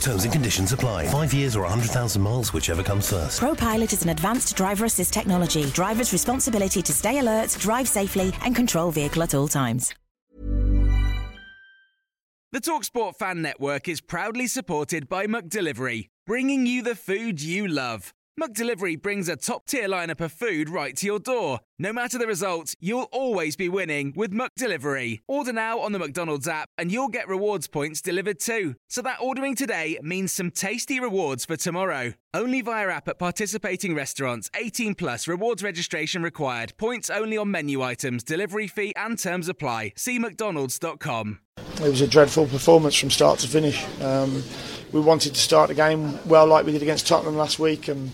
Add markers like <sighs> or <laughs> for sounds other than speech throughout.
Terms and conditions apply. Five years or 100,000 miles, whichever comes first. ProPilot is an advanced driver assist technology. Driver's responsibility to stay alert, drive safely, and control vehicle at all times. The Talksport Fan Network is proudly supported by McDelivery, bringing you the food you love. McDelivery brings a top tier lineup of food right to your door. No matter the result, you'll always be winning with McDelivery. Order now on the McDonald's app and you'll get rewards points delivered too. So that ordering today means some tasty rewards for tomorrow. Only via app at participating restaurants. 18 plus rewards registration required. Points only on menu items, delivery fee and terms apply. See mcdonalds.com. It was a dreadful performance from start to finish. Um, we wanted to start the game well, like we did against Tottenham last week, and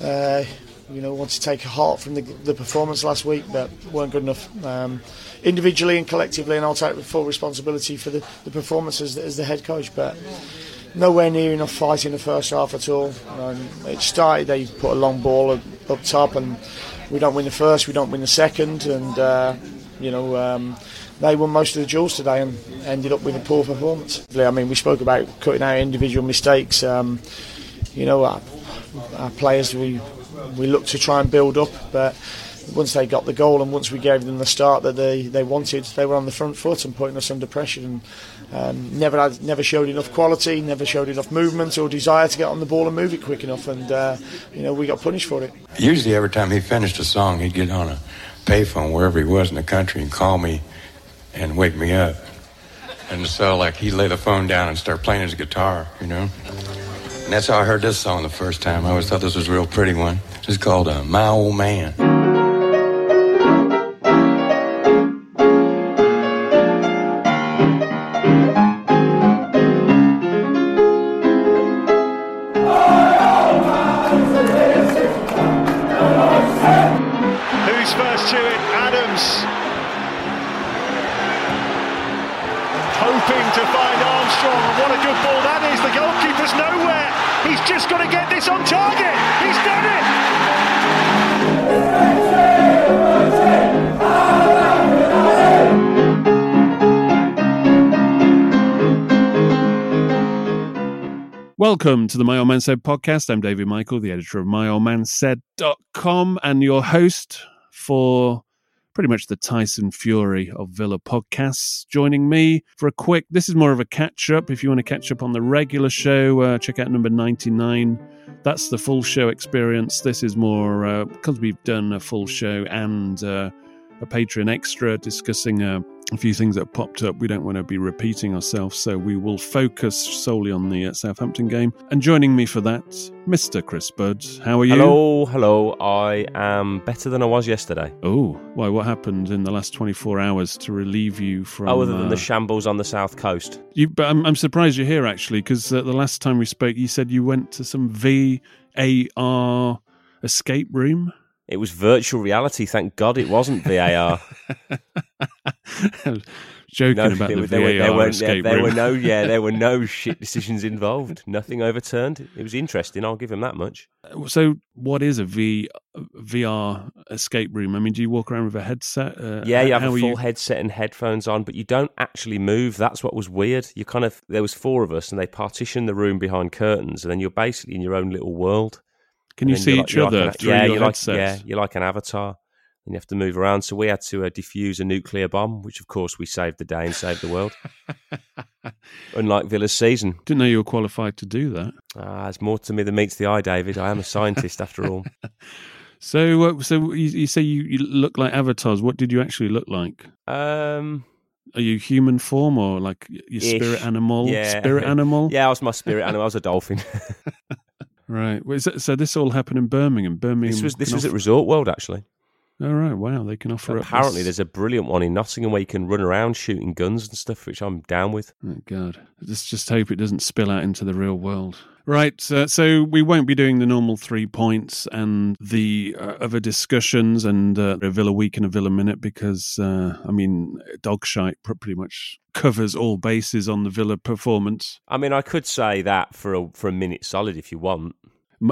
uh, you know wanted to take heart from the, the performance last week, but weren't good enough. Um, individually and collectively, and I'll take full responsibility for the, the performance as, as the head coach, but. Nowhere near enough fight in the first half at all. Um, it started, they put a long ball up, up top, and we don't win the first, we don't win the second, and uh, you know um, they won most of the duels today and ended up with a poor performance. I mean, we spoke about cutting out individual mistakes. Um, you know, our, our players we we looked to try and build up, but once they got the goal and once we gave them the start that they, they wanted, they were on the front foot and putting us under pressure and um, never had, never showed enough quality, never showed enough movement or desire to get on the ball and move it quick enough, and uh, you know we got punished for it. Usually, every time he finished a song, he'd get on a payphone wherever he was in the country and call me and wake me up. And so, like, he'd lay the phone down and start playing his guitar, you know? And that's how I heard this song the first time. I always thought this was a real pretty one. It's called uh, My Old Man. He's just got to get this on target. He's done it. Welcome to the My Old Man Said podcast. I'm David Michael, the editor of myoldmansaid.com and your host for pretty much the Tyson Fury of Villa podcasts. Joining me for a quick, this is more of a catch up. If you want to catch up on the regular show, uh, check out number 99. That's the full show experience. This is more uh, because we've done a full show and uh, a Patreon extra discussing uh, a few things that popped up. We don't want to be repeating ourselves, so we will focus solely on the uh, Southampton game. And joining me for that, Mr. Chris Budd. How are you? Hello, hello. I am better than I was yesterday. Oh, why? What happened in the last 24 hours to relieve you from. Other than uh, the shambles on the south coast. you, but I'm, I'm surprised you're here actually, because uh, the last time we spoke, you said you went to some VAR escape room. It was virtual reality. Thank God it wasn't VAR. <laughs> Joking no, about there, the there VAR there, were, escape there room. were no, yeah, <laughs> there were no shit decisions involved. Nothing overturned. It was interesting. I'll give him that much. So, what is a V VR escape room? I mean, do you walk around with a headset? Uh, Yeah, you have a full headset and headphones on, but you don't actually move. That's what was weird. You kind of there was four of us, and they partitioned the room behind curtains, and then you're basically in your own little world. Can And you see each other an- through yeah, your you're like, yeah, you're like an avatar, and you have to move around. So we had to uh, defuse a nuclear bomb, which of course we saved the day and saved the world. <laughs> Unlike Villa's season, Didn't know you were qualified to do that. ah, there's more to me than meets the eye, David. I am a scientist after all. <laughs> So, uh, so you, you say you, you look like avatars. What did you actually look like? Um, Are you human form or like your Ish. spirit animal? Yeah. Spirit <laughs> animal? yeah, I was my spirit animal. I was a dolphin. Right. So this all happened in Birmingham. Birmingham. This was this was at Resort World actually. Oh right. Wow. They can offer. up Apparently, this- there's a brilliant one in Nottingham where you can run around shooting guns and stuff, which I'm down with. Oh God. Let's just hope it doesn't spill out into the real world. Right. Uh, so we won't be doing the normal three points and the uh, other discussions and uh, a Villa week and a Villa minute because uh, I mean, Dogshite pr- pretty much covers all bases on the Villa performance. I mean, I could say that for a for a minute solid if you want.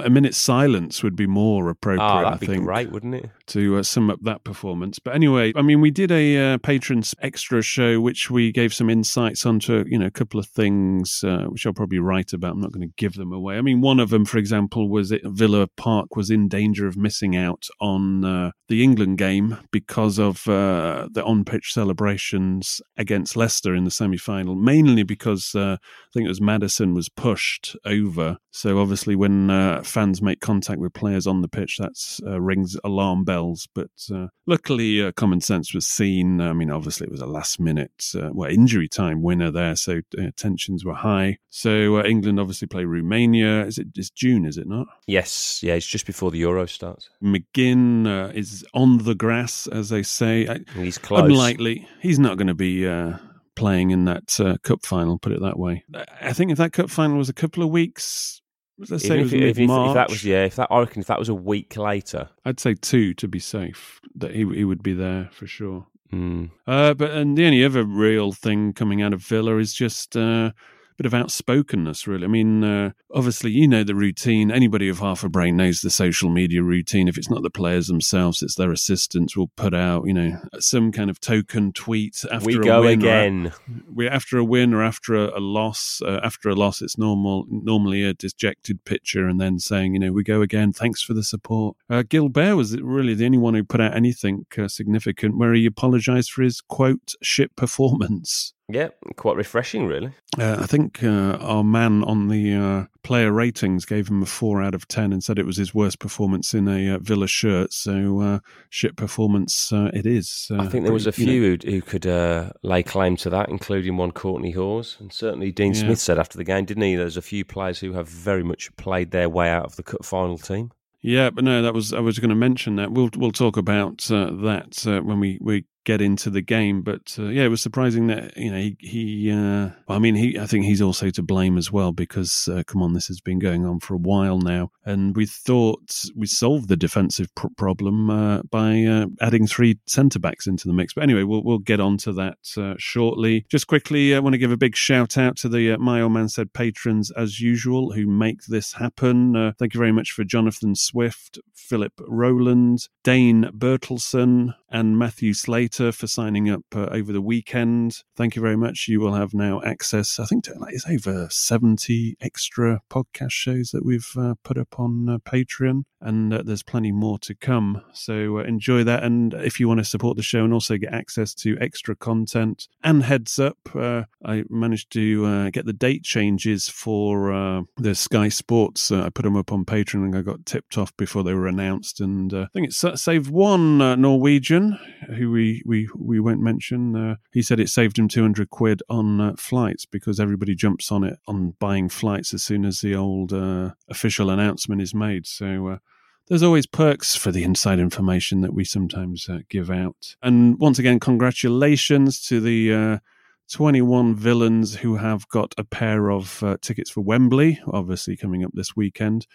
A minute's silence would be more appropriate. I that'd be think. great, wouldn't it? to uh, sum up that performance. But anyway, I mean, we did a uh, patrons extra show, which we gave some insights onto, you know, a couple of things, uh, which I'll probably write about. I'm not going to give them away. I mean, one of them, for example, was that Villa Park was in danger of missing out on uh, the England game because of uh, the on-pitch celebrations against Leicester in the semi-final, mainly because uh, I think it was Maddison was pushed over. So obviously, when uh, fans make contact with players on the pitch, that uh, rings alarm bells. But uh, luckily, uh, common sense was seen. I mean, obviously, it was a last-minute, uh, well, injury time winner there, so uh, tensions were high. So uh, England obviously play Romania. Is it? It's June, is it not? Yes, yeah, it's just before the Euro starts. McGinn uh, is on the grass, as they say. I, He's close. Unlikely. He's not going to be uh, playing in that uh, cup final. Put it that way. I think if that cup final was a couple of weeks, let's say Even it was if, if, if, that was yeah, if that I reckon if that was a week later, I'd say two to be safe. That he he would be there for sure. mm, Uh, but and the only other real thing coming out of Villa is just uh, bit of outspokenness, really. I mean, uh, obviously, you know the routine. Anybody with half a brain knows the social media routine. If it's not the players themselves, it's their assistants will put out, you know, some kind of token tweet after we a go win or- again. we after a win or after a, a loss. Uh, after a loss, it's normal normally a dejected picture, and then saying, you know, we go again. Thanks for the support. Uh, Gilbert was really the only one who put out anything uh, significant, where he apologised for his quote shit performance. Yeah, quite refreshing, really. Uh, I think uh, our man on the uh, player ratings gave him a four out of ten and said it was his worst performance in a uh, Villa shirt. So uh, shit performance uh, it is. Uh, I think there was a you know, few who, who could uh, lay claim to that, including one Kortney Hause, and certainly Dean Yeah. Smith said after the game, didn't he? There's a few players who have very much played their way out of the cup final team. Yeah, but no, that was I was going to mention that. We'll we'll talk about uh, that uh, when we, we get into the game. But uh, yeah, it was surprising that you know he, he uh, I mean he I think he's also to blame as well because uh, come on, this has been going on for a while now, and we thought we solved the defensive pr- problem uh, by uh, adding three centre backs into the mix. But anyway, we'll we'll get on to that uh, shortly. Just quickly, I want to give a big shout out to the My Old Man Said patrons as usual who make this happen. Thank you very much for Jonathan Swift, Philip Rowland, Dane Bertelson, and Matthew Slater for signing up uh, over the weekend. Thank you very much. You will have now access, I think to, like, it's over 70 extra podcast shows that we've uh, put up on uh, Patreon, and uh, there's plenty more to come. So uh, enjoy that. And if you want to support the show and also get access to extra content and heads up, uh, I managed to uh, get the date changes for uh, the Sky Sports. Uh, I put them up on Patreon and I got tipped off before they were announced. And I think it saved one Norwegian who we, we, we won't mention. He said it saved him 200 quid on flights because everybody jumps on it on buying flights as soon as the old official announcement is made. So, there's always perks for the inside information that we sometimes uh, give out. And once again, congratulations to the uh, 21 villains who have got a pair of uh, tickets for Wembley, obviously coming up this weekend.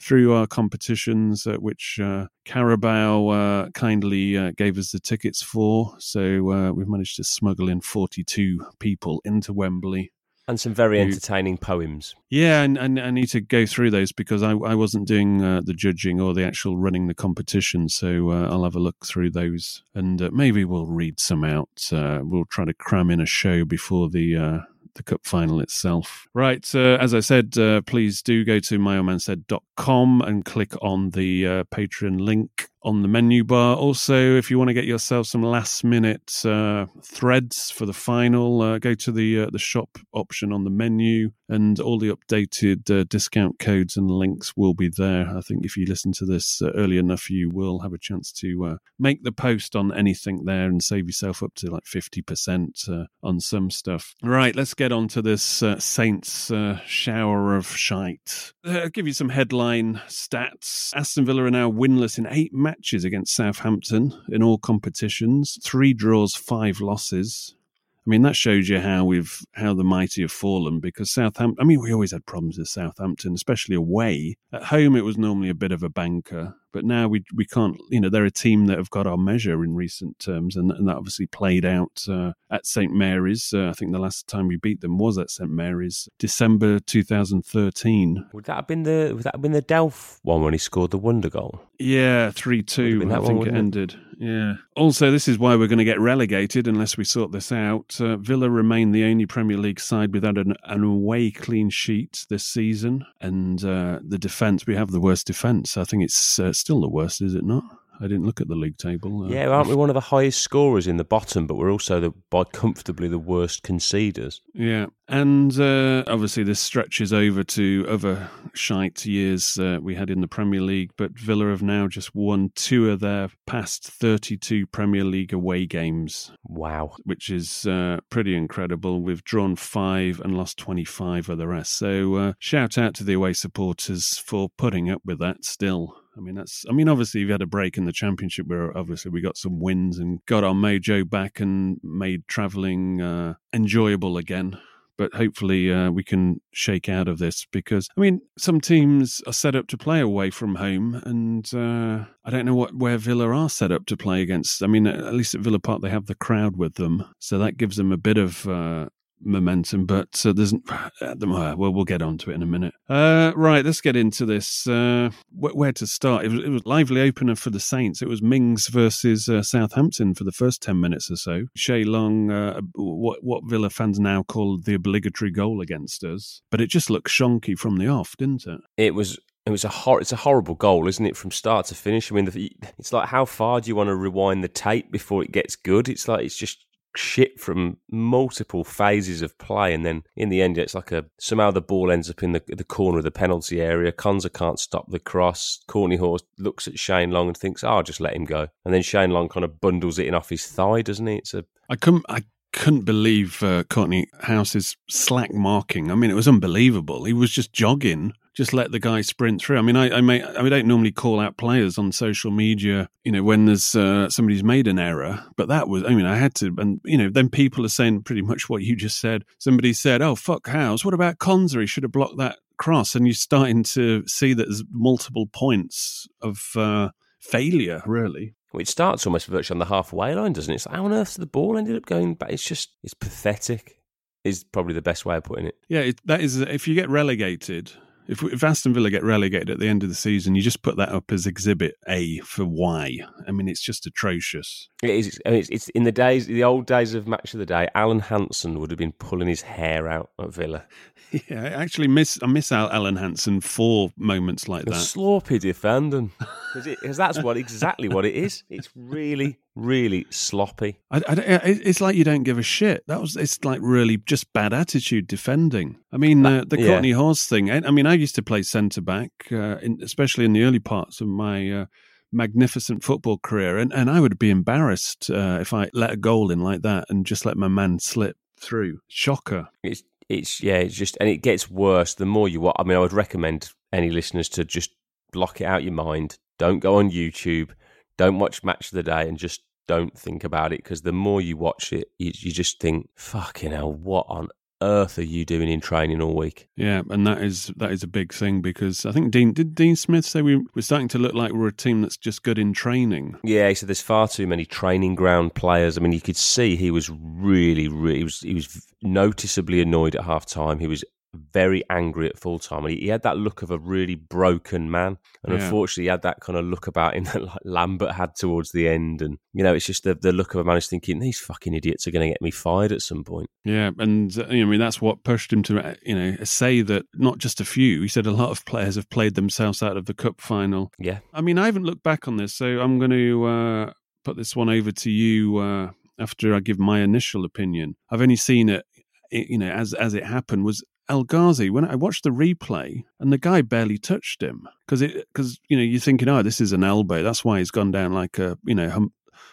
Through our competitions, uh, which uh, Carabao uh, kindly gave us the tickets for. So we've managed to smuggle in 42 people into Wembley. And some very entertaining poems. Yeah, and, and I need to go through those because I, I wasn't doing uh, the judging or the actual running the competition. So uh, I'll have a look through those and uh, maybe we'll read some out. Uh, we'll try to cram in a show before the. Uh, the cup final itself. Right, uh, as I said, uh, please do go to myomansaid.com and click on the uh, Patreon link on the menu bar. Also, if you want to get yourself some last minute uh, threads for the final, uh, go to the uh, the shop option on the menu, and all the updated uh, discount codes and links will be there. I think if you listen to this uh, early enough, you will have a chance to uh, make the post on anything there and save yourself up to like fifty percent on some stuff. Right, let's get on to this Saints shower of shite. I'll give you some headline stats. Aston Villa are now winless in eight matches against Southampton in all competitions, three draws, five losses. I mean, that shows you how we've how the mighty have fallen because Southampton. I mean, we always had problems with Southampton, especially away. At home, it was normally a bit of a banker, but now we we can't. You know, they're a team that have got our measure in recent terms, and, and that obviously played out uh, at St Mary's. Uh, I think the last time we beat them was at St Mary's, December 2013. Would that have been the Would that have been the Delph one when he scored the wonder goal? Yeah, three two. I think one, it ended. It? Yeah. Also, this is why we're going to get relegated unless we sort this out. Uh, Villa remain the only Premier League side without an, an away clean sheet this season, and uh, the defence we have the worst defence. I think it's uh, still the worst, is it not? I didn't look at the league table. Uh, yeah, aren't we one of the highest scorers in the bottom, but we're also the, by comfortably the worst conceders? Yeah, and uh, obviously this stretches over to other shite years uh, we had in the Premier League, but Villa have now just won two of their past 32 Premier League away games. Wow. Which is uh, pretty incredible. We've drawn five and lost 25 of the rest. So uh, shout out to the away supporters for putting up with that still. I mean, that's. I mean, obviously, we had a break in the championship where obviously we got some wins and got our mojo back and made travelling uh, enjoyable again. But hopefully, uh, we can shake out of this because I mean, some teams are set up to play away from home, and uh, I don't know what where Villa are set up to play against. I mean, at least at Villa Park they have the crowd with them, so that gives them a bit of uh, momentum, but uh, there's <sighs> uh, well, we'll get on to it in a minute. Uh, right, let's get into this. Uh, wh- where to start? It was, it was lively opener for the Saints. It was Mings versus uh, Southampton for the first ten minutes or so. Shane Long, uh, what what Villa fans now call the obligatory goal against us, but it just looked shonky from the off, didn't it? It was it was a hor- it's a horrible goal, isn't it, from start to finish? I mean, the, it's like how far do you want to rewind the tape before it gets good? It's like it's just shit from multiple phases of play, and then in the end, it's like a somehow the ball ends up in the the corner of the penalty area. Konsa can't stop the cross. Kortney-Hause looks at Shane Long and thinks, "Oh, I'll just let him go," and then Shane Long kind of bundles it in off his thigh, doesn't he? It's a I couldn't I couldn't believe uh, Kortney Hause's slack marking. I mean, it was unbelievable. He was just jogging just let the guy sprint through. I mean, I, I may, I don't normally call out players on social media, you know, when there's uh, somebody's made an error, but that was, I mean, I had to, and you know, then people are saying pretty much what you just said. Somebody said, "Oh fuck, Hause, what about Konsa? He should have blocked that cross," and you're starting to see that there's multiple points of uh, failure, really. Well, it starts almost virtually on the halfway line, doesn't it? It's like, how on earth did the ball ended up going back? It's just, it's pathetic. Is probably the best way of putting it. Yeah, it, that is. If you get relegated, if, if Aston Villa get relegated at the end of the season, you just put that up as Exhibit A for why. I mean, it's just atrocious. It is. I mean, it's, it's in the days, the old days of Match of the Day. Alan Hansen would have been pulling his hair out at Villa. <laughs> Yeah, I actually miss I miss out Alan Hansen for moments like that. Sloppy defending, <laughs> because that's what exactly what it is. It's really, really sloppy. I, I, it's like you don't give a shit. That was it's like really just bad attitude defending. I mean, uh, the yeah. Kortney-Hause thing. I, I, mean, I used to play centre back, uh, in, especially in the early parts of my. Uh, magnificent football career, and, and I would be embarrassed uh, if I let a goal in like that and just let my man slip through. Shocker. It's it's yeah, it's just and it gets worse the more you watch. I mean, I would recommend any listeners to just block it out your mind. Don't go on YouTube. Don't watch Match of the Day, and just don't think about it because the more you watch it, you, you just think, "Fucking hell, what on earth are you doing in training all week? Yeah, and that is that is a big thing because I think Dean did Dean Smith say we we're starting to look like we're a team that's just good in training. Yeah, he said there's far too many training ground players. I mean, you could see he was really, really he was he was noticeably annoyed at half time. He was very angry at full time. He, he had that look of a really broken man, and Yeah. unfortunately, he had that kind of look about him <laughs> that like Lambert had towards the end. And you know, it's just the, the look of a man who's thinking these fucking idiots are going to get me fired at some point. Yeah, and uh, you know, I mean that's what pushed him to uh, you know say that not just a few. He said a lot of players have played themselves out of the cup final. Yeah, I mean, I haven't looked back on this, so I'm going to uh, put this one over to you uh, after I give my initial opinion. I've only seen it, it, you know, as as it happened. Was El Ghazi when I watched the replay and the guy barely touched him because it because you know you're thinking, oh, this is an elbow. That's why he's gone down like a you know hum,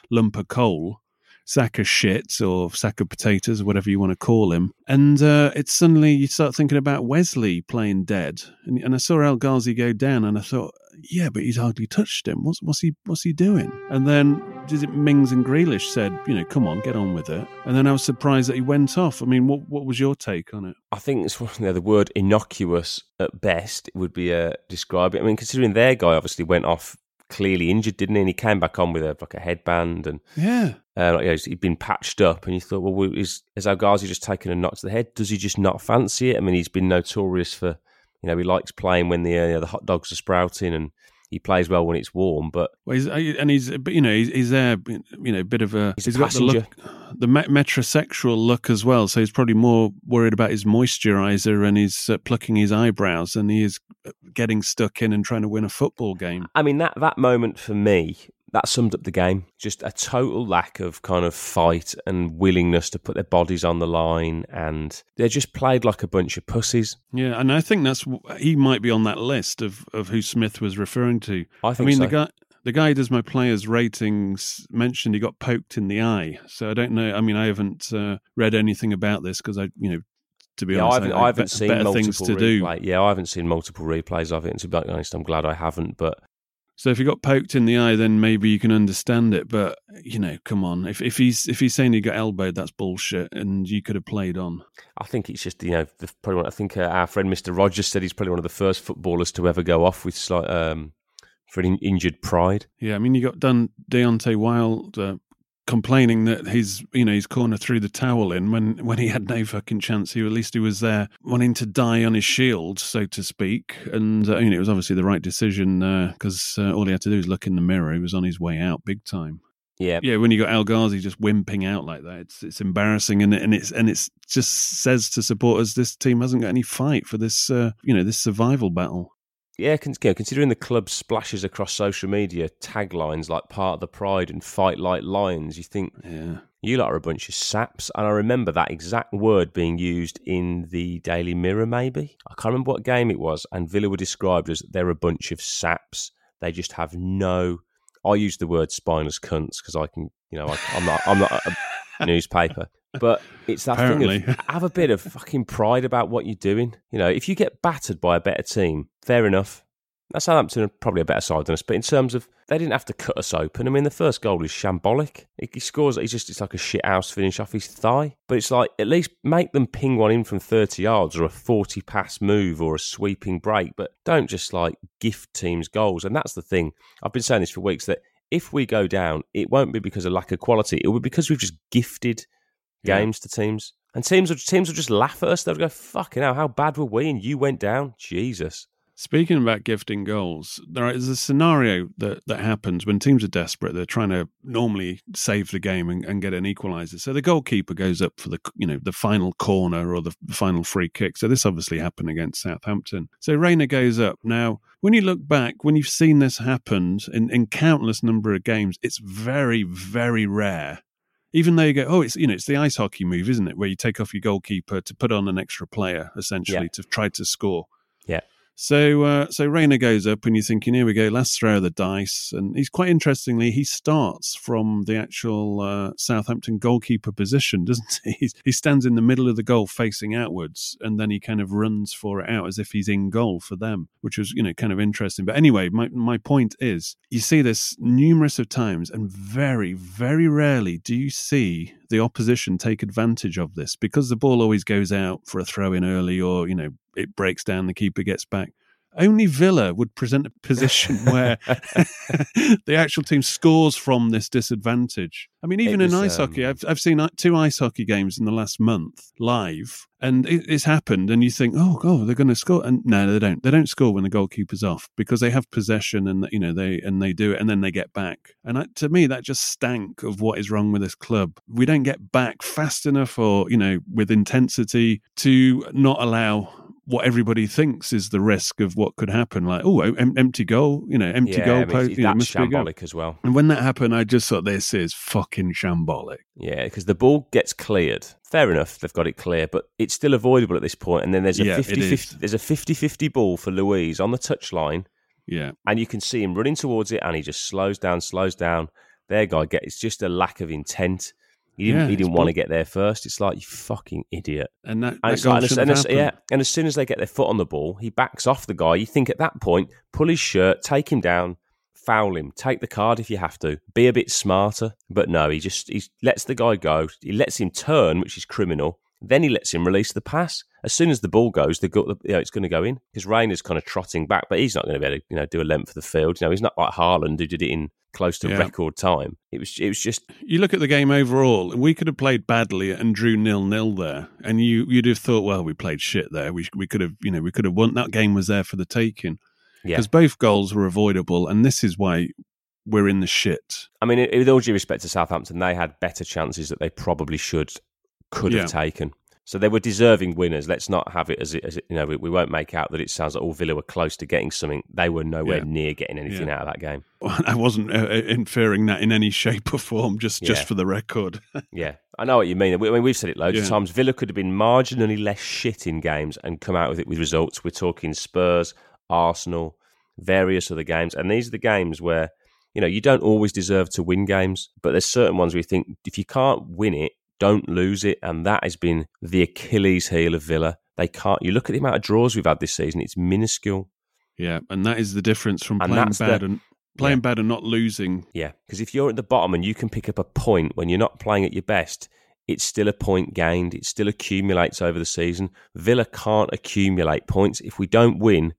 lump of coal. Sack of shit or sack of potatoes whatever you want to call him. And uh, it's suddenly you start thinking about Wesley playing dead. And, and I saw El Ghazi go down and I thought, yeah, but he's hardly touched him. What's, what's he what's he doing? And then did it Mings and Grealish said, you know, come on, get on with it. And then I was surprised that he went off. I mean, what what was your take on it? I think it's you know, the word innocuous at best would be uh, describe it. I mean, considering their guy obviously went off clearly injured, didn't he? And he came back on with a like a headband and Yeah. uh, like, you know, he'd been patched up, and you thought, well, is is Ghazi just taking a knock to the head? Does he just not fancy it? I mean, he's been notorious for, you know, he likes playing when the uh, the hot dogs are sprouting, and he plays well when it's warm. But Well, he's, and he's, but, you know, he's, he's there, you know, a bit of a, He's a got the look, the metrosexual look as well. So he's probably more worried about his moisturizer and he's uh, plucking his eyebrows and he is uh, getting stuck in and trying to win a football game. I mean, that that moment for me, that summed up the game. Just a total lack of kind of fight and willingness to put their bodies on the line, and they just played like a bunch of pussies. Yeah, and I think that's he might be on that list of, of who Smith was referring to. I think mean, so. the guy the guy who does my players ratings mentioned he got poked in the eye. So I don't know. I mean, I haven't uh, read anything about this because I, you know, to be Yeah, I honest, haven't, I, I haven't seen better multiple things to do. Yeah, I haven't seen multiple replays of it. And to be honest, I'm glad I haven't. But So if he got poked in the eye, then maybe you can understand it. But you know, come on, if if he's if he's saying he got elbowed, that's bullshit, and you could have played on. I think it's just you know the, probably one- I think uh, our friend Mister Rogers said he's probably one of the first footballers to ever go off with slight um, for an in- injured pride. Yeah, I mean, you got done Deontay Wilder complaining that his you know his corner threw the towel in when when he had no fucking chance. He at least he was there wanting to die on his shield, so to speak. And uh, you know, it was obviously the right decision because uh, all he had to do was look in the mirror. He was on his way out big time. Yeah, Yeah, when you got El Ghazi just wimping out like that, it's it's embarrassing, and it- and it's and it's just says to supporters this team hasn't got any fight for this uh, you know this survival battle. Yeah, con- you know, considering the club splashes across social media taglines like "Part of the Pride" and "Fight like Lions," you think Yeah, you lot are a bunch of saps. And I remember that exact word being used in the Daily Mirror. Maybe I can't remember what game it was, and Villa were described as they're a bunch of saps. They just have no. I use the word spineless cunts because I can, you know, I, I'm not, I'm not a <laughs> newspaper. But it's that thing of have a bit of fucking pride about what you're doing. You know, if you get battered by a better team, fair enough. Now, Southampton are probably a better side than us, but in terms of they didn't have to cut us open. I mean, the first goal is shambolic. He he scores, he's just it's like a shit house finish off his thigh. But it's like at least make them ping one in from thirty yards or a forty pass move or a sweeping break. But don't just like gift teams goals. And that's the thing. I've been saying this for weeks that if we go down, it won't be because of lack of quality. It will be because we've just gifted Yeah. games to teams. And teams will, teams will just laugh at us. They'd go, fucking hell, how bad were we? And you went down. Jesus. Speaking about gifting goals, there is a scenario that, that happens when teams are desperate. They're trying to normally save the game and, and get an equaliser. So the goalkeeper goes up for the you know the final corner or the final free kick. So this obviously happened against Southampton. So Reina goes up. Now, when you look back, when you've seen this happen in, in countless number of games, it's very very rare. Even though you go, oh, it's you know, it's the ice hockey move, isn't it? Where you take off your goalkeeper to put on an extra player, essentially, Yeah. to try to score. So, uh, so Reina goes up, and you're thinking, here we go, let's throw the dice. And he's quite interestingly, he starts from the actual uh, Southampton goalkeeper position, <laughs> doesn't he? He stands in the middle of the goal, facing outwards, and then he kind of runs for it out as if he's in goal for them, which was, you know, kind of interesting. But anyway, my my point is, you see this numerous of times, and very, very rarely do you see the opposition take advantage of this because the ball always goes out for a throw in early, or you know, it breaks down, the keeper gets back Only Villa would present a position where <laughs> <laughs> the actual team scores from this disadvantage. I mean, even It in was, ice hockey, um, I've I've seen two ice hockey games in the last month live, and it, it's happened. And you think, oh, God, they're going to score, and no, they don't. They don't score when the goalkeeper's off because they have possession, and you know they and they do it, and then they get back. And I, to me, that just stank of what is wrong with this club. We don't get back fast enough, or you know, with intensity to not allow what everybody thinks is the risk of what could happen. Like, oh, em- empty goal, you know, empty yeah, goal I mean, post, you know, that's must be goal. shambolic as well. And when that happened, I just thought this is fucking shambolic. Yeah, because the ball gets cleared. Fair enough, they've got it clear, but it's still avoidable at this point. And then there's a Yeah, 50, 50 there's a 50-50 ball for Luiz on the touchline, Yeah. and you can see him running towards it, and he just slows down, slows down. Their guy get it's just a lack of intent. He didn't, Yeah, he didn't want to get there first. It's like you fucking idiot. And that, that like- and as, and as- yeah, and as soon as they get their foot on the ball, he backs off the guy. You think at that point, pull his shirt, take him down, foul him, take the card if you have to, be a bit smarter. But no, he just he lets the guy go. He lets him turn, which is criminal. Then he lets him release the pass. As soon as the ball goes, the, go- you know, it's going to go in because Reina's kind of trotting back, but he's not going to be able to you know do a length of the field. You know, he's not like Haaland who did it in close to Yeah. record time. It was it was just You look at the game overall, we could have played badly and drew nil nil there, and you you'd have thought, well, we played shit there. We we could have, you know, we could have won. That game was there for the taking yeah. because both goals were avoidable, and this is why we're in the shit. I mean, with all due respect to Southampton, they had better chances that they probably should could have taken. So they were deserving winners. Let's not have it as, it, as it, you know. We, we won't make out that it sounds like all Villa were close to getting something. They were nowhere Yeah. near getting anything Yeah. out of that game. I wasn't uh, inferring that in any shape or form, just just for the record. <laughs> Yeah, I know what you mean. I mean, we've said it loads Yeah. of times. Villa could have been marginally less shit in games and come out with it with results. We're talking Spurs, Arsenal, various other games, and these are the games where you know you don't always deserve to win games, but there's certain ones where you think if you can't win it, don't lose it, and that has been the Achilles heel of Villa. They can't. You look at the amount of draws we've had this season; it's minuscule. yeah, and that is the difference from And playing that's the- bad and playing Yeah. bad and not losing. Yeah, because if you're at the bottom and you can pick up a point when you're not playing at your best, it's still a point gained. It still accumulates over the season. Villa can't accumulate points. If we don't win,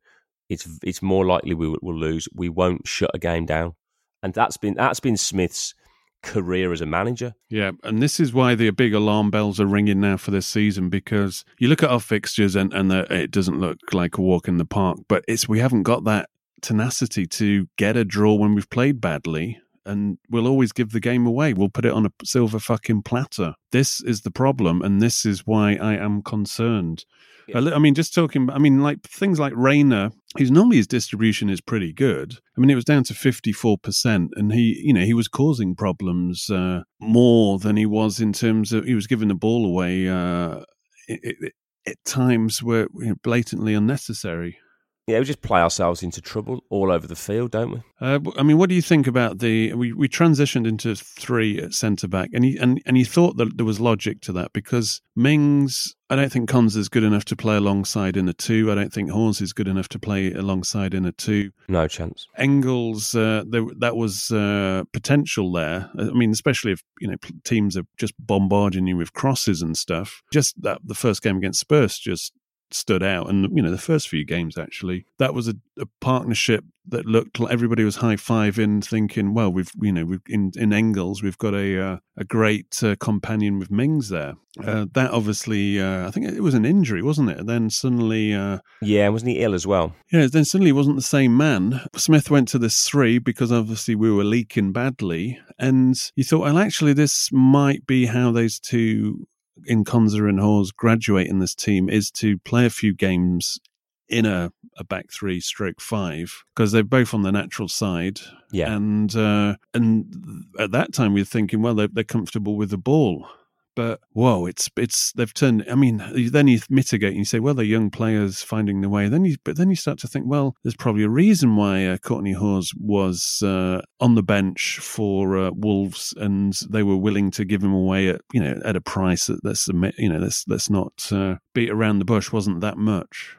it's it's more likely we will will lose. We won't shut a game down, and that's been that's been Smith's career as a manager. Yeah, and this is why the big alarm bells are ringing now for this season because you look at our fixtures and and the, it doesn't look like a walk in the park, but it's we haven't got that tenacity to get a draw when we've played badly. And we'll always give the game away. We'll put it on a silver fucking platter. This is the problem, and this is why I am concerned. I li- I mean, just talking. I mean, like things like Reina, who's normally his distribution is pretty good. I mean, it was down to fifty four percent, and he, you know, he was causing problems uh, more than he was in terms of he was giving the ball away uh, it, it, at times were you know, blatantly unnecessary. Yeah, we just play ourselves into trouble all over the field, don't we? Uh, I mean, what do you think about the? We, we transitioned into three at centre back, and he and and he thought that there was logic to that because Mings. I don't think Cons is good enough to play alongside in a two. I don't think Hause is good enough to play alongside in a two. No chance. Engels, uh, there, that was uh, potential there. I mean, especially if you know teams are just bombarding you with crosses and stuff. Just that the first game against Spurs just stood out, and you know the first few games actually that was a, a partnership that looked like everybody was high fiving, thinking, well, we've you know we've in in Engels we've got a uh, a great uh, companion with Mings there. Uh, that obviously, uh, I think it was an injury, wasn't it? And then suddenly. Uh, Yeah, wasn't he ill as well? yeah, then suddenly he wasn't the same man. Smith went to this three because obviously we were leaking badly. And you thought, well, actually, this might be how those two in Konsa and Hause graduate in this team is to play a few games in a, a back three stroke five because they're both on the natural side. Yeah. And uh, and at that time we were thinking, well, they're, they're comfortable with the ball. But whoa, it's it's they've turned. I mean, then you mitigate and you say, well, they're young players finding their way. Then you, but then you start to think, well, there's probably a reason why uh, Kortney Hause was uh, on the bench for uh, Wolves, and they were willing to give him away at you know at a price that let's you know let's let's not uh, beat around the bush. wasn't that much.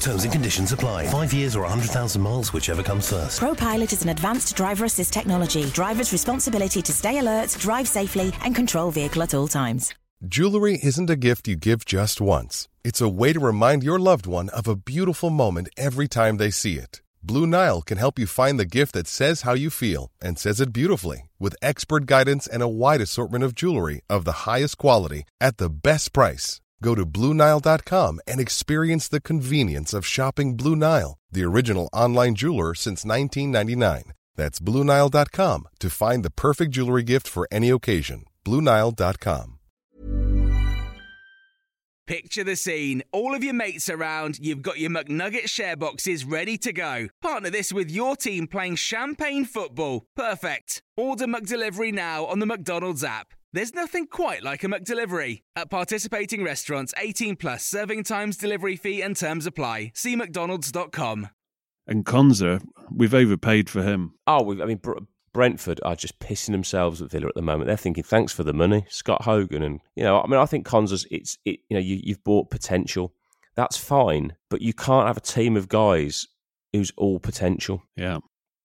Terms and conditions apply. Five years or 100,000 miles, whichever comes first. ProPilot is an advanced driver assist technology. Driver's responsibility to stay alert, drive safely, and control vehicle at all times. Jewelry isn't a gift you give just once. It's a way to remind your loved one of a beautiful moment every time they see it. Blue Nile can help you find the gift that says how you feel and says it beautifully with expert guidance and a wide assortment of jewelry of the highest quality at the best price. Go to BlueNile.com and experience the convenience of shopping Blue Nile, the original online jeweler since 1999. That's BlueNile.com to find the perfect jewelry gift for any occasion. BlueNile.com. Picture the scene. All of your mates around, you've got your McNugget share boxes ready to go. Partner this with your team playing champagne football. Perfect. Order McDelivery now on the McDonald's app. There's nothing quite like a McDelivery. At participating restaurants, 18 plus serving times, delivery fee, and terms apply. See McDonald's.com. And Konsa, we've overpaid for him. Oh, I mean, Brentford are just pissing themselves at Villa at the moment. They're thinking, thanks for the money, Scott Hogan, and you know, I mean, I think Konsa's it's it, you know, you, you've bought potential. That's fine, but you can't have a team of guys who's all potential. Yeah.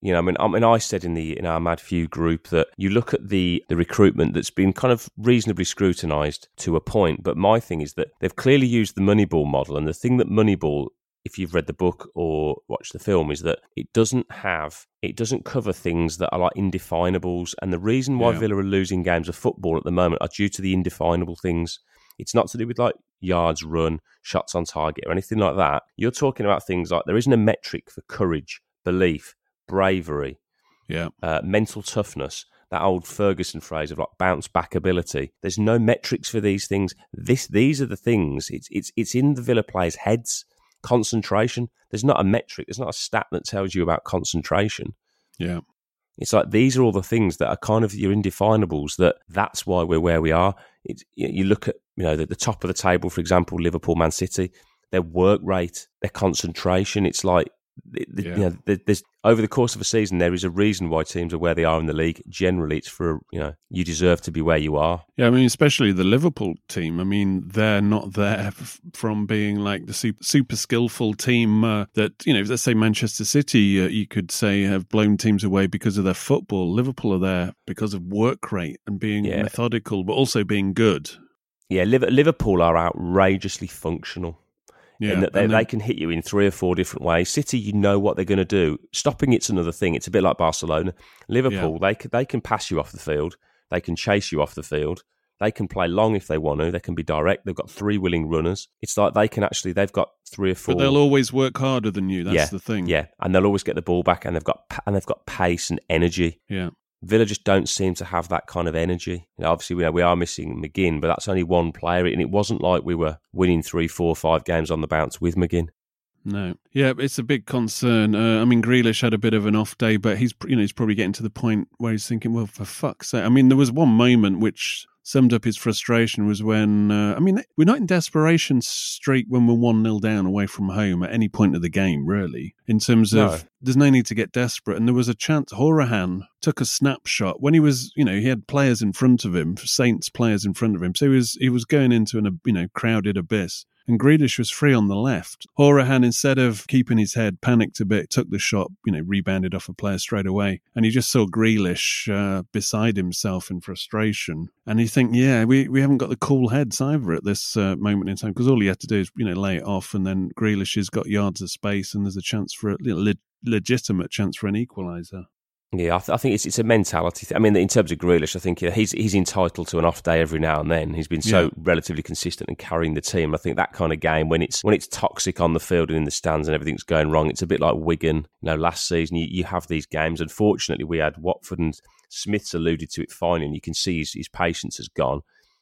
You know, I mean, I mean, I said in the in our Mad Few group that you look at the the recruitment that's been kind of reasonably scrutinised to a point, but my thing is that they've clearly used the Moneyball model, and the thing that Moneyball if you've read the book or watched the film is that it doesn't have it doesn't cover things that are like indefinables and the reason why Yeah. Villa are losing games of football at the moment are due to the indefinable things it's not to do with like yards run shots on target or anything like that you're talking about things like there isn't a metric for courage belief bravery Yeah. uh, mental toughness that old Ferguson phrase of like bounce back ability. There's no metrics for these things. This these are the things. It's it's it's in the Villa players' heads. Concentration. There's not a metric. There's not a stat that tells you about concentration. Yeah. It's like these are all the things that are kind of your indefinables. That that's why we're where we are. It's, you you look at you know the, the top of the table, for example, Liverpool, Man City. Their work rate, their concentration. It's like the- the- Yeah. you know, there- there's over the course of a season, there is a reason why teams are where they are in the league. Generally, it's for you know you deserve to be where you are. Yeah, I mean, especially the Liverpool team. I mean, they're not there f- from being like the super, super skillful team uh, that, you know, let's say Manchester City, uh, you could say have blown teams away because of their football. Liverpool are there because of work rate and being Yeah. methodical, but also being good. Yeah, Liverpool are outrageously functional. Yeah, in that they, and then- they can hit you in three or four different ways. City, you know what they're going to do. Stopping it's another thing. It's a bit like Barcelona. Liverpool, they can, they can pass you off the field. They can chase you off the field. They can play long if they want to. They can be direct. They've got three willing runners. It's like they can actually. They've got three or four. But they'll always work harder than you. That's yeah, the thing. Yeah, and they'll always get the ball back, and they've got and they've got pace and energy. Yeah. Villa just don't seem to have that kind of energy. You know, obviously, we, we are missing McGinn, but that's only one player, and it wasn't like we were winning three, four, five games on the bounce with McGinn. No, yeah, it's a big concern. Uh, I mean, Grealish had a bit of an off day, but he's you know he's probably getting to the point where he's thinking, well, for fuck's sake. I mean, there was one moment which summed up his frustration was when uh, I mean we're not in desperation streak when we're one 0 down away from home at any point of the game, really. In terms of No. there's no need to get desperate, and there was a chance. Hourihane took a snapshot when he was you know he had players in front of him, Saints players in front of him, so he was he was going into an you know crowded abyss and Grealish was free on the left. Hourihane, instead of keeping his head, panicked a bit, took the shot, you know, rebounded off a player straight away. And you just saw Grealish uh, beside himself in frustration. And you think, yeah, we, we haven't got the cool heads either at this uh, moment in time because all he had to do is, you know, lay it off. And then Grealish has got yards of space and there's a chance for a you know, le- legitimate chance for an equaliser. Yeah, I, th- I think it's it's a mentality. Thing. I mean, in terms of Grealish, I think you know, he's he's entitled to an off day every now and then. He's been so Yeah. relatively consistent and carrying the team. I think that kind of game when it's when it's toxic on the field and in the stands and everything's going wrong, it's a bit like Wigan. You know, last season you, you have these games. Unfortunately, we had Watford and Smith's alluded to it finally, and you can see his, his patience has gone.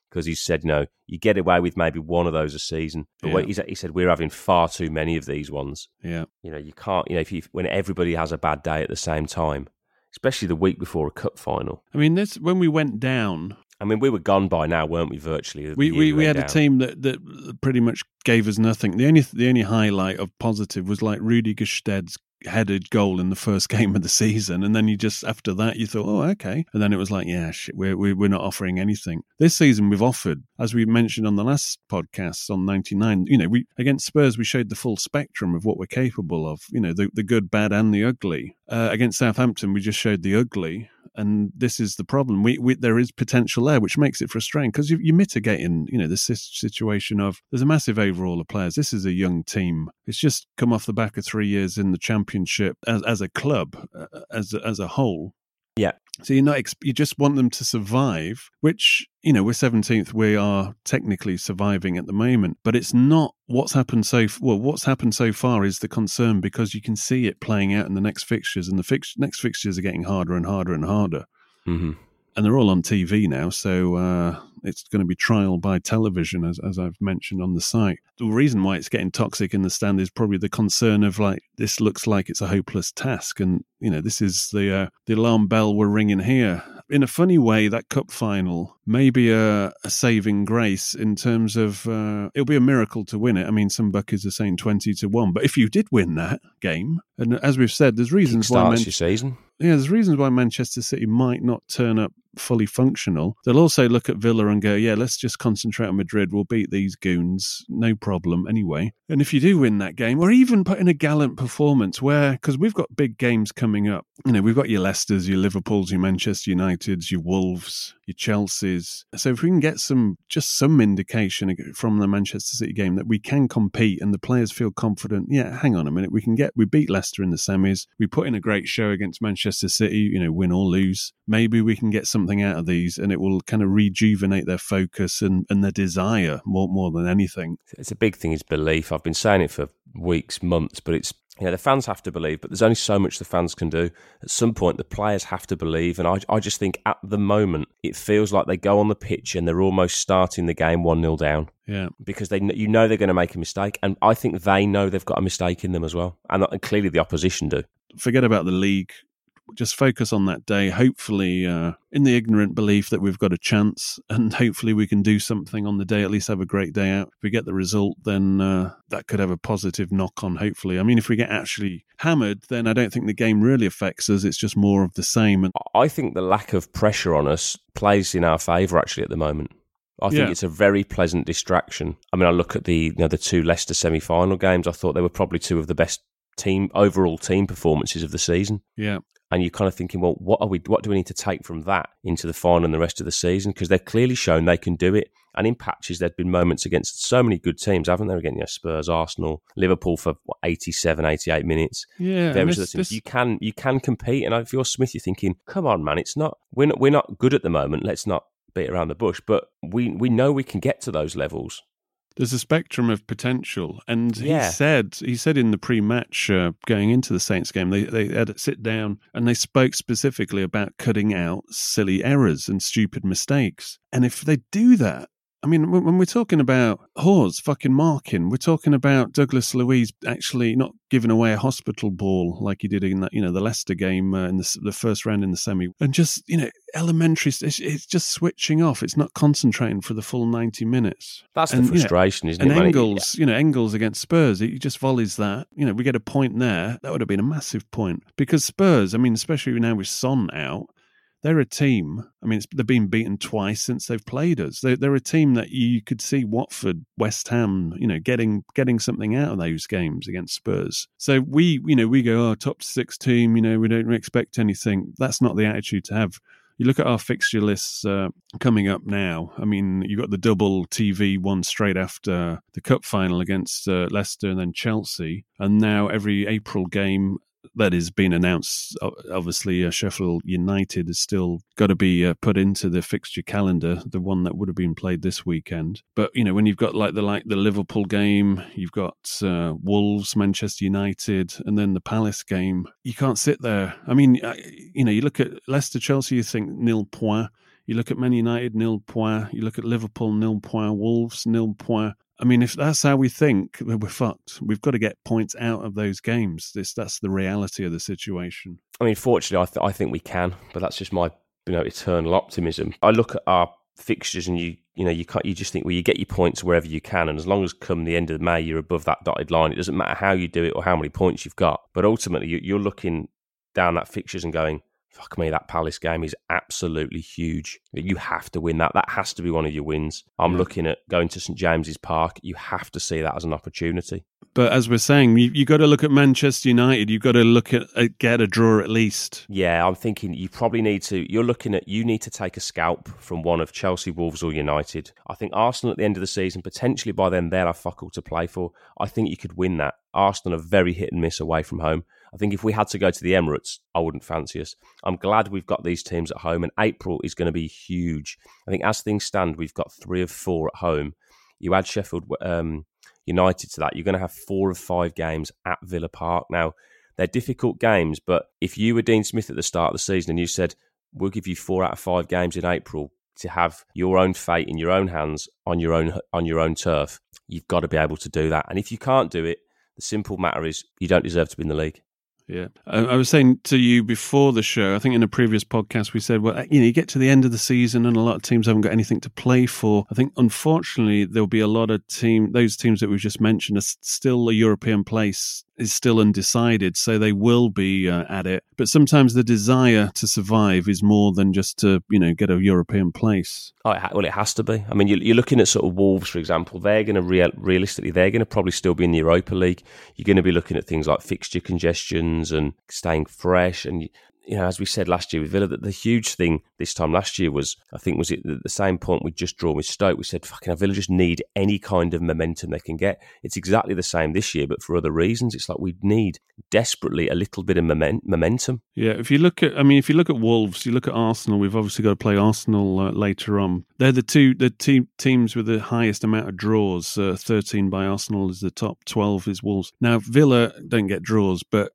because he said, you know, you get away with maybe one of those a season. But Yeah. when- he said- he said we're having far too many of these ones. Yeah. You know, you can't. You know, if you when everybody has a bad day at the same time, especially the week before a cup final. I mean, this when we went down, I mean, we were gone by now, weren't we? Virtually, we we, we had a team that, that pretty much gave us nothing. The only the only highlight of positive was like Rudy Gestede's headed goal in the first <laughs> game of the season, and then you just after that you thought, oh okay, and then it was like, yeah, shit, we're we're not offering anything this season. We've offered, as we mentioned on the last podcast on ninety nine. You know, we against Spurs we showed the full spectrum of what we're capable of. You know, the the good, bad, and the ugly. Uh, against Southampton, we just showed the ugly and this is the problem. We, we there is potential there, which makes it frustrating because you, you're mitigating, you know, the situation of there's a massive overall of players. This is a young team. It's just come off the back of three years in the championship as as a club, uh, as a, as a whole. Yeah. So you're not you just want them to survive, which you know we're 17th. We are technically surviving at the moment, but it's not what's happened so f- well. What's happened so far is the concern because you can see it playing out in the next fixtures, and the fix- next fixtures are getting harder and harder and harder hmm and they're all on TV now, so uh, it's going to be trial by television, as as I've mentioned on the site. The reason why it's getting toxic in the stand is probably the concern of like this looks like it's a hopeless task, and you know this is the uh, the alarm bell we're ringing here. In a funny way, that cup final may be a, a saving grace in terms of uh, it'll be a miracle to win it. I mean, some buckets are saying twenty to one, but if you did win that game, and as we've said, there's reasons why Starts your season. yeah, there's reasons why Manchester City might not turn up fully functional. They'll also look at Villa and go, yeah, let's just concentrate on Madrid. We'll beat these goons, no problem anyway. And if you do win that game, or even put in a gallant performance where, because we've got big games coming up, you know, we've got your Leicesters, your Liverpools, your Manchester Uniteds, your Wolves, your Chelseas. So if we can get some, just some indication from the Manchester City game that we can compete and the players feel confident, yeah, hang on a minute, we can get, we beat Leicester in the semis, we put in a great show against Manchester City, you know, win or lose. Maybe we can get something out of these and it will kind of rejuvenate their focus and, and their desire more, more than anything. It's a big thing is belief. I've been saying it for weeks, months, but it's you know the fans have to believe, but there's only so much the fans can do. At some point, the players have to believe, and I, I just think at the moment it feels like they go on the pitch and they're almost starting the game one 0 down Yeah. because they you know they're going to make a mistake, and I think they know they've got a mistake in them as well, and, and clearly the opposition do. Forget about the league. Just focus on that day. Hopefully, uh, in the ignorant belief that we've got a chance, <laughs> and hopefully we can do something on the day. At least have a great day out. If we get the result, then uh, that could have a positive knock on. Hopefully, I mean, if we get actually hammered, then I don't think the game really affects us. It's just more of the same. And I think the lack of pressure on us plays in our favour actually at the moment. I think Yeah. it's a very pleasant distraction. I mean, I look at the you know the two Leicester semi-final games. I thought they were probably two of the best team overall team performances of the season. yeah, And you're kind of thinking, well, what are we? What do we need to take from that into the final and the rest of the season? Because they've clearly shown they can do it. And in patches, there've been moments against so many good teams, haven't there? Again, you know, Spurs, Arsenal, Liverpool for what, 87, 88 minutes yeah. various this- this- You can you can compete, and if you're Smith, you're thinking, come on, man, it's not we're not, we're not good at the moment. Let's not beat around the bush, but we we know we can get to those levels. There's a spectrum of potential, and Yeah. he said he said in the pre-match uh, going into the Saints game, they they had to sit down and they spoke specifically about cutting out silly errors and stupid mistakes. And if they do that, I mean, when, we're talking about Hause fucking marking, we're talking about Douglas Luiz actually not giving away a hospital ball like he did in that, you know, the Leicester game uh, in the, the first round in the semi, and just you know, elementary. It's, it's just switching off. It's not concentrating for the full ninety minutes. That's And, the you know, frustration, isn't and it? It- Engels, you know, Engels against Spurs, he just volleys that. You know, we get a point there. That would have been a massive point because Spurs, I mean, especially now with Son out, they're a team. I mean, they've been beaten twice since they've played us. They're, they're a team that you could see Watford, West Ham, you know, getting getting something out of those games against Spurs. So we, you know, we go, oh, top six team. You know, we don't expect anything. That's not the attitude to have. You look at our fixture lists uh, coming up now. I mean, you've got the double TV one straight after the cup final against uh, Leicester and then Chelsea. And now every April game that has been announced, obviously, uh, Sheffield United has still got to be uh, put into the fixture calendar, the one that would have been played this weekend. But, you know, when you've got like the like the Liverpool game, you've got uh, Wolves, Manchester United, and then the Palace game, you can't sit there. I mean, uh, you know, you look at Leicester, Chelsea, you think nil point. You look at Man United, nil point. You look at Liverpool, nil point. Wolves, nil point. I mean, if that's how we think, we're fucked. We've got to get points out of those games. This that's the reality of the situation. I mean, fortunately, I, th- I think we can, but that's just my you know eternal optimism. I look at our fixtures and you you know you can't you just think well you get your points wherever you can and as long as come the end of May you're above that dotted line it doesn't matter how you do it or how many points you've got but ultimately you're looking down that fixtures and going fuck me, that Palace game is absolutely huge. You have to win that. That has to be one of your wins. I'm looking at going to St James's Park. You have to see that as an opportunity. But as we're saying, you you got to look at Manchester United. You've got to look at, at get a draw at least. Yeah, I'm thinking you probably need to. You're looking at you need to take a scalp from one of Chelsea, Wolves, or United. I think Arsenal at the end of the season, potentially by then they'll have fuck all to play for. I think you could win that. Arsenal are very hit and miss away from home. I think if we had to go to the Emirates, I wouldn't fancy us. I'm glad we've got these teams at home, and April is going to be huge. I think as things stand, we've got three of four at home. You add Sheffield um, United to that, you're going to have four of five games at Villa Park. Now, they're difficult games, but if you were Dean Smith at the start of the season and you said, we'll give you four out of five games in April to have your own fate in your own hands on your own on your own turf, you've got to be able to do that. And if you can't do it, the simple matter is you don't deserve to be in the league. Yeah. I, was saying to you before the show, I think in a previous podcast, we said, well, you know, you get to the end of the season and a lot of teams haven't got anything to play for. I think, unfortunately, there'll be a lot of team, those teams that we've just mentioned are still a European place is still undecided, so they will be uh, at it. But sometimes the desire to survive is more than just to, you know, get a European place. Oh, well, it has to be. I mean, you're, looking at sort of Wolves, for example. They're going to real, realistically, they're going to probably still be in the Europa League. You're going to be looking at things like fixture congestions and staying fresh, and you know, as we said last year with Villa, that the huge thing this time last year was, I think, was it the same point we just drawn with Stoke. We said, fucking, Villa just need any kind of momentum they can get. It's exactly the same this year, but for other reasons. It's like we need desperately a little bit of moment, momentum. Yeah, if you look at, I mean, if you look at Wolves, you look at Arsenal. We've obviously got to play Arsenal uh, later on. They're the two the te- teams with the highest amount of draws. Uh, Thirteen by Arsenal is the top. Twelve is Wolves. Now Villa don't get draws, but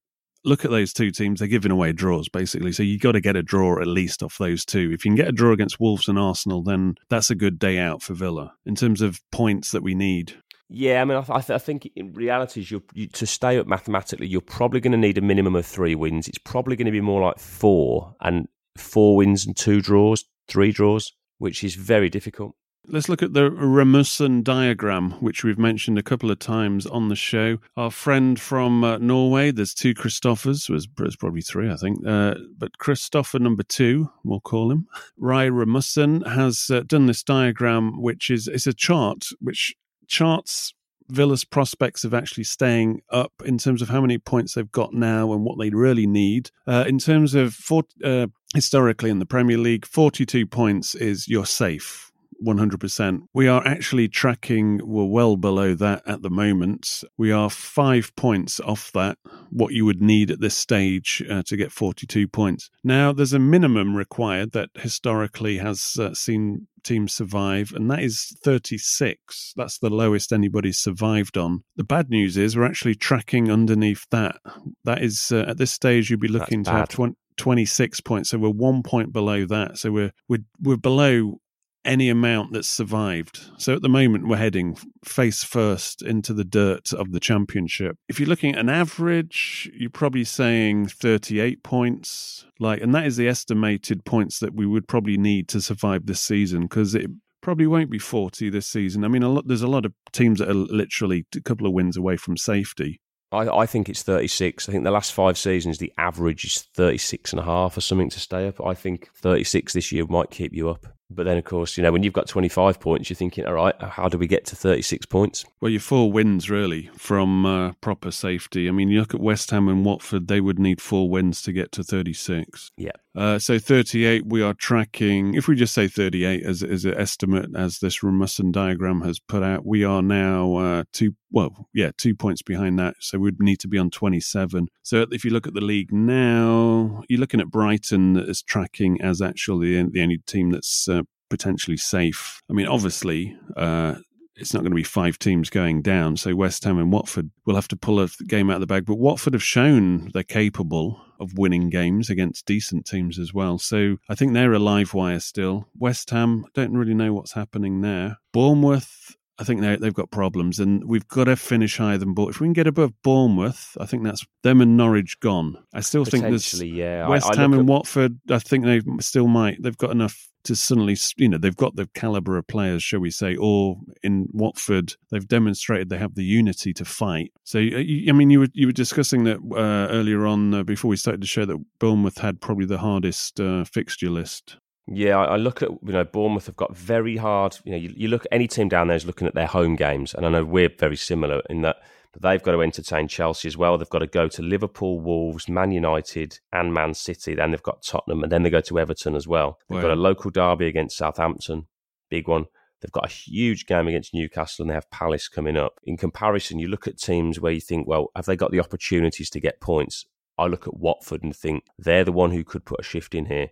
look at those two teams. They're giving away draws, basically. So you got to get a draw at least off those two. If you can get a draw against Wolves and Arsenal, then that's a good day out for Villa in terms of points that we need. Yeah, I mean, I, th- I think in reality, is you, to stay up mathematically, you're probably going to need a minimum of three wins. It's probably going to be more like four and four wins and two draws, three draws, which is very difficult. Let's look at the Rasmussen diagram, which we've mentioned a couple of times on the show. Our friend from uh, Norway, there's two Christophers, there's, probably three, I think, uh, but Christopher number two, we'll call him, Rai Rasmussen, has uh, done this diagram, which is it's a chart which charts Villa's prospects of actually staying up in terms of how many points they've got now and what they really need. Uh, in terms of uh, historically in the Premier League, 42 points is you're safe 100%. We are actually tracking, we're well below that at the moment. We are five points off that, what you would need at this stage uh, to get 42 points. Now, there's a minimum required that historically has uh, seen teams survive, and that is 36. That's the lowest anybody's survived on. The bad news is we're actually tracking underneath that. That is, uh, at this stage, you'd be looking to have 20, 26 points. So we're one point below that. So we're we're we're below any amount that's survived. So at the moment, we're heading face first into the dirt of the championship. If you're looking at an average, you're probably saying 38 points. Like, and that is the estimated points that we would probably need to survive this season because it probably won't be 40 this season. I mean, a lot, there's a lot of teams that are literally a couple of wins away from safety. I, I, think it's 36. I think the last five seasons, the average is 36 and a half or something to stay up. I think 36 this year might keep you up. But then, of course, you know, when you've got 25 points, you're thinking, all right, how do we get to 36 points? Well, you're four wins, really, from uh, proper safety. I mean, you look at West Ham and Watford, they would need four wins to get to 36. Yeah. Uh, so 38, we are tracking, if we just say 38 as, as an estimate, as this Rasmussen diagram has put out, we are now uh, two, well, yeah, two points behind that. So we'd need to be on 27. So if you look at the league now, you're looking at Brighton that is tracking as actually the, the only team that's uh, potentially safe. I mean, obviously, uh, it's not going to be five teams going down. So West Ham and Watford will have to pull a game out of the bag. But Watford have shown they're capable of winning games against decent teams as well. So I think they're a live wire still. West Ham, don't really know what's happening there. Bournemouth, I think they they've got problems, and we've got to finish higher than Bournemouth. If we can get above Bournemouth, I think that's them and Norwich gone. I still think there's yeah. West I, I Ham and at, Watford. I think they still might. They've got enough to suddenly, you know, they've got the caliber of players, shall we say, or in Watford, they've demonstrated they have the unity to fight. So, I mean, you were you were discussing that uh, earlier on uh, before we started to show that Bournemouth had probably the hardest uh, fixture list. Yeah, I look at you know Bournemouth have got very hard. You know, you, you look any team down there is looking at their home games, and I know we're very similar in that they've got to entertain Chelsea as well. They've got to go to Liverpool, Wolves, Man United, and Man City. Then they've got Tottenham, and then they go to Everton as well. They've wow. got a local derby against Southampton, big one. They've got a huge game against Newcastle, and they have Palace coming up. In comparison, you look at teams where you think, well, have they got the opportunities to get points? I look at Watford and think they're the one who could put a shift in here.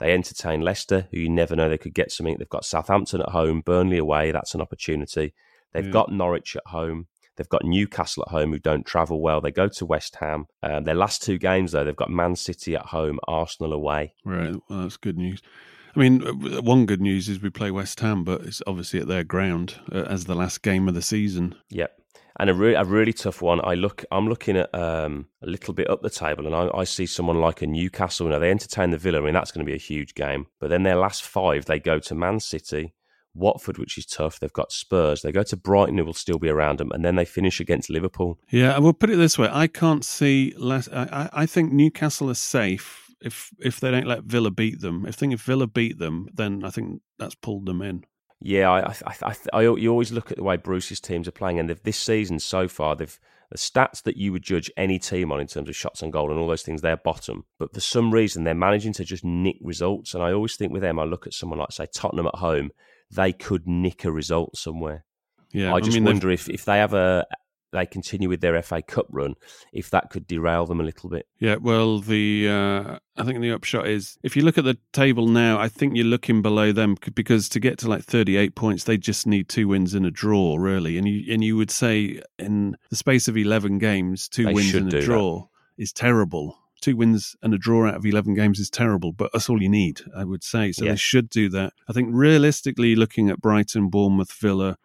They entertain Leicester, who you never know they could get something. They've got Southampton at home, Burnley away. That's an opportunity. They've yeah. got Norwich at home. They've got Newcastle at home, who don't travel well. They go to West Ham. Um, their last two games, though, they've got Man City at home, Arsenal away. Right. Well, that's good news. I mean, uh, one good news is we play West Ham, but it's obviously at their ground uh, as the last game of the season. Yep and a, re- a really tough one. I look, I'm looking at um, a little bit up the table, and I, I, see someone like a Newcastle. Know, they entertain the Villa. I mean, that's going to be a huge game. But then their last five, they go to Man City, Watford, which is tough. They've got Spurs. They go to Brighton, who will still be around them, and then they finish against Liverpool. Yeah, I will put it this way: I can't see less. I, I think Newcastle are safe if if they don't let Villa beat them. If think if Villa beat them, then I think that's pulled them in. Yeah, I, I, I, I, you always look at the way Bruce's teams are playing, and this season so far, they've the stats that you would judge any team on in terms of shots on goal and all those things, they're bottom. But for some reason, they're managing to just nick results. And I always think with them, I look at someone like say Tottenham at home, they could nick a result somewhere. Yeah, I just I mean, wonder if, if they have a they continue with their FA Cup run, if that could derail them a little bit. Yeah, well, the uh, I think the upshot is if you look at the table now, I think you're looking below them because to get to like 38 points, they just need two wins and a draw, really. And you and you would say in the space of 11 games, two they wins and a draw that. is terrible. Two wins and a draw out of 11 games is terrible, but that's all you need, I would say. So yeah. they should do that. I think realistically, looking at Brighton, Bournemouth, Villa,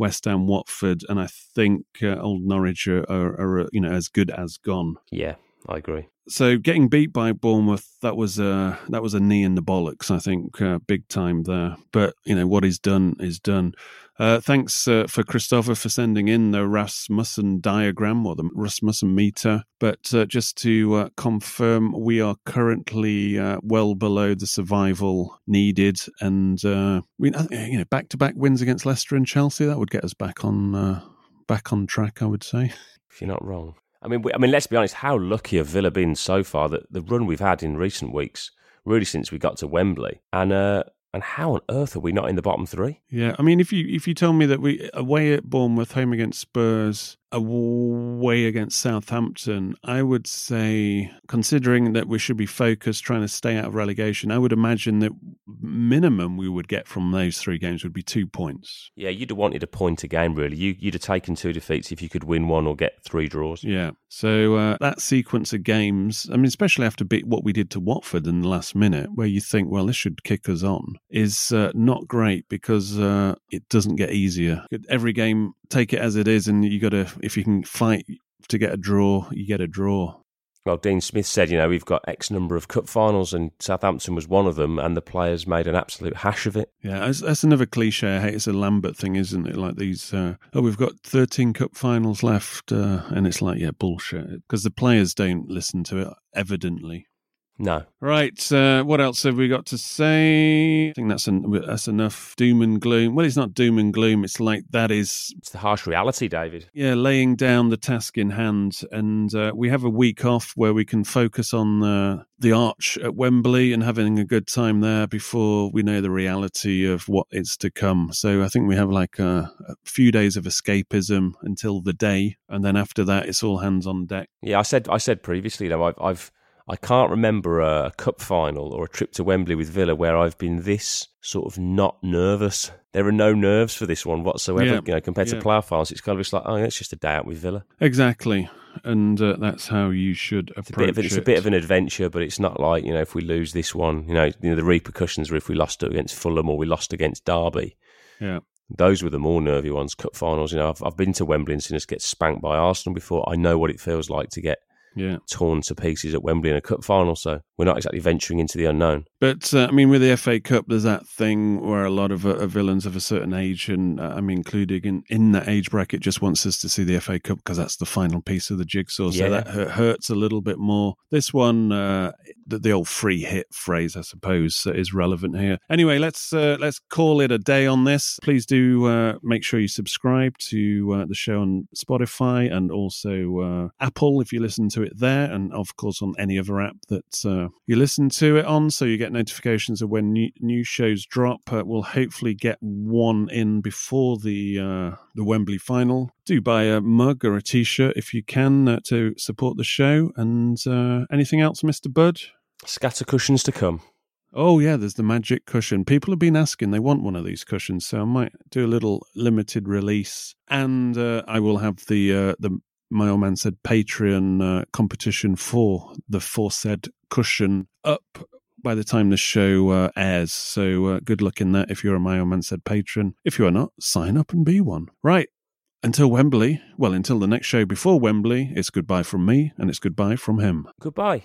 West Ham, Watford, and I think uh, Old Norwich are, are, are, you know as good as gone. Yeah, I agree. So getting beat by Bournemouth, that was a that was a knee in the bollocks. I think uh, big time there. But you know what is done is done. Uh, thanks uh, for Christopher for sending in the Rasmussen diagram or the Rasmussen meter. But uh, just to uh, confirm, we are currently uh, well below the survival needed, and uh, we you know back to back wins against Leicester and Chelsea that would get us back on back on track. I would say. If you're not wrong. I mean, we, I mean, let's be honest. How lucky have Villa been so far that the run we've had in recent weeks, really since we got to Wembley, and uh, and how on earth are we not in the bottom three? Yeah, I mean, if you if you tell me that we away at Bournemouth, home against Spurs, away against Southampton, I would say, considering that we should be focused trying to stay out of relegation, I would imagine that minimum we would get from those three games would be two points. Yeah, you'd have wanted a point a game, really. You, would have taken two defeats if you could win one or get three draws. Yeah. So uh, that sequence of games, I mean, especially after what we did to Watford in the last minute, where you think, well, this should kick us on, is uh, not great because uh, it doesn't get easier. Every game take it as it is, and you got to if you can fight to get a draw, you get a draw. Well, Dean Smith said, you know, we've got X number of cup finals, and Southampton was one of them, and the players made an absolute hash of it. Yeah, that's, that's another cliche. I hate it's a Lambert thing, isn't it? Like these, uh, oh, we've got 13 cup finals left, uh, and it's like, yeah, bullshit. Because the players don't listen to it, evidently. No. Right. Uh, what else have we got to say? I think that's en- that's enough doom and gloom. Well, it's not doom and gloom. It's like that is. It's the harsh reality, David. Yeah, laying down the task in hand, and uh, we have a week off where we can focus on uh, the arch at Wembley and having a good time there before we know the reality of what is to come. So I think we have like a, a few days of escapism until the day, and then after that, it's all hands on deck. Yeah, I said I said previously, though I've, I've I can't remember a cup final or a trip to Wembley with Villa where I've been this sort of not nervous. There are no nerves for this one whatsoever. Yeah. You know, compared Yeah. to playoff finals, it's kind of just like, oh, it's just a day out with Villa. Exactly, and uh, that's how you should It's a approach bit of it's a bit of an adventure, but it's not like you know if we lose this one, you know, you know the repercussions are if we lost against Fulham or we lost against Derby. yeah. Those were the more nervy ones. Cup finals, you know, I've, I've been to Wembley and seen us get spanked by Arsenal before. I know what it feels like to get Yeah. torn to pieces at Wembley in a cup final. So we're not exactly venturing into the unknown. But uh, I mean, with the FA Cup, there's that thing where a lot of uh, villains of a certain age, and uh, I'm including in, in that age bracket, just wants us to see the FA Cup because that's the final piece of the jigsaw. So Yeah. that hu- hurts a little bit more. This one, uh, the, the old free hit phrase, I suppose, uh, is relevant here. Anyway, let's uh, let's call it a day on this. Please do uh, make sure you subscribe to uh, the show on Spotify and also uh, Apple if you listen to it there, and of course on any other app that uh, you listen to it on, so you get notifications of when new, new shows drop. Uh, we'll hopefully get one in before the uh, the Wembley final. Do buy a mug or a T-shirt if you can uh, to support the show. And uh, anything else, Mister Bud? Scatter cushions to come. Oh yeah, there's the magic cushion. People have been asking; they want one of these cushions, so I might do a little limited release, and uh, I will have the uh, the my old man said Patreon uh, competition for the foresaid cushion up by the time the show uh, airs. So uh, good luck in that if you're a my old man said patron. If you are not, sign up and be one. Right. Until Wembley, well, until the next show before Wembley, it's goodbye from me and it's goodbye from him. Goodbye.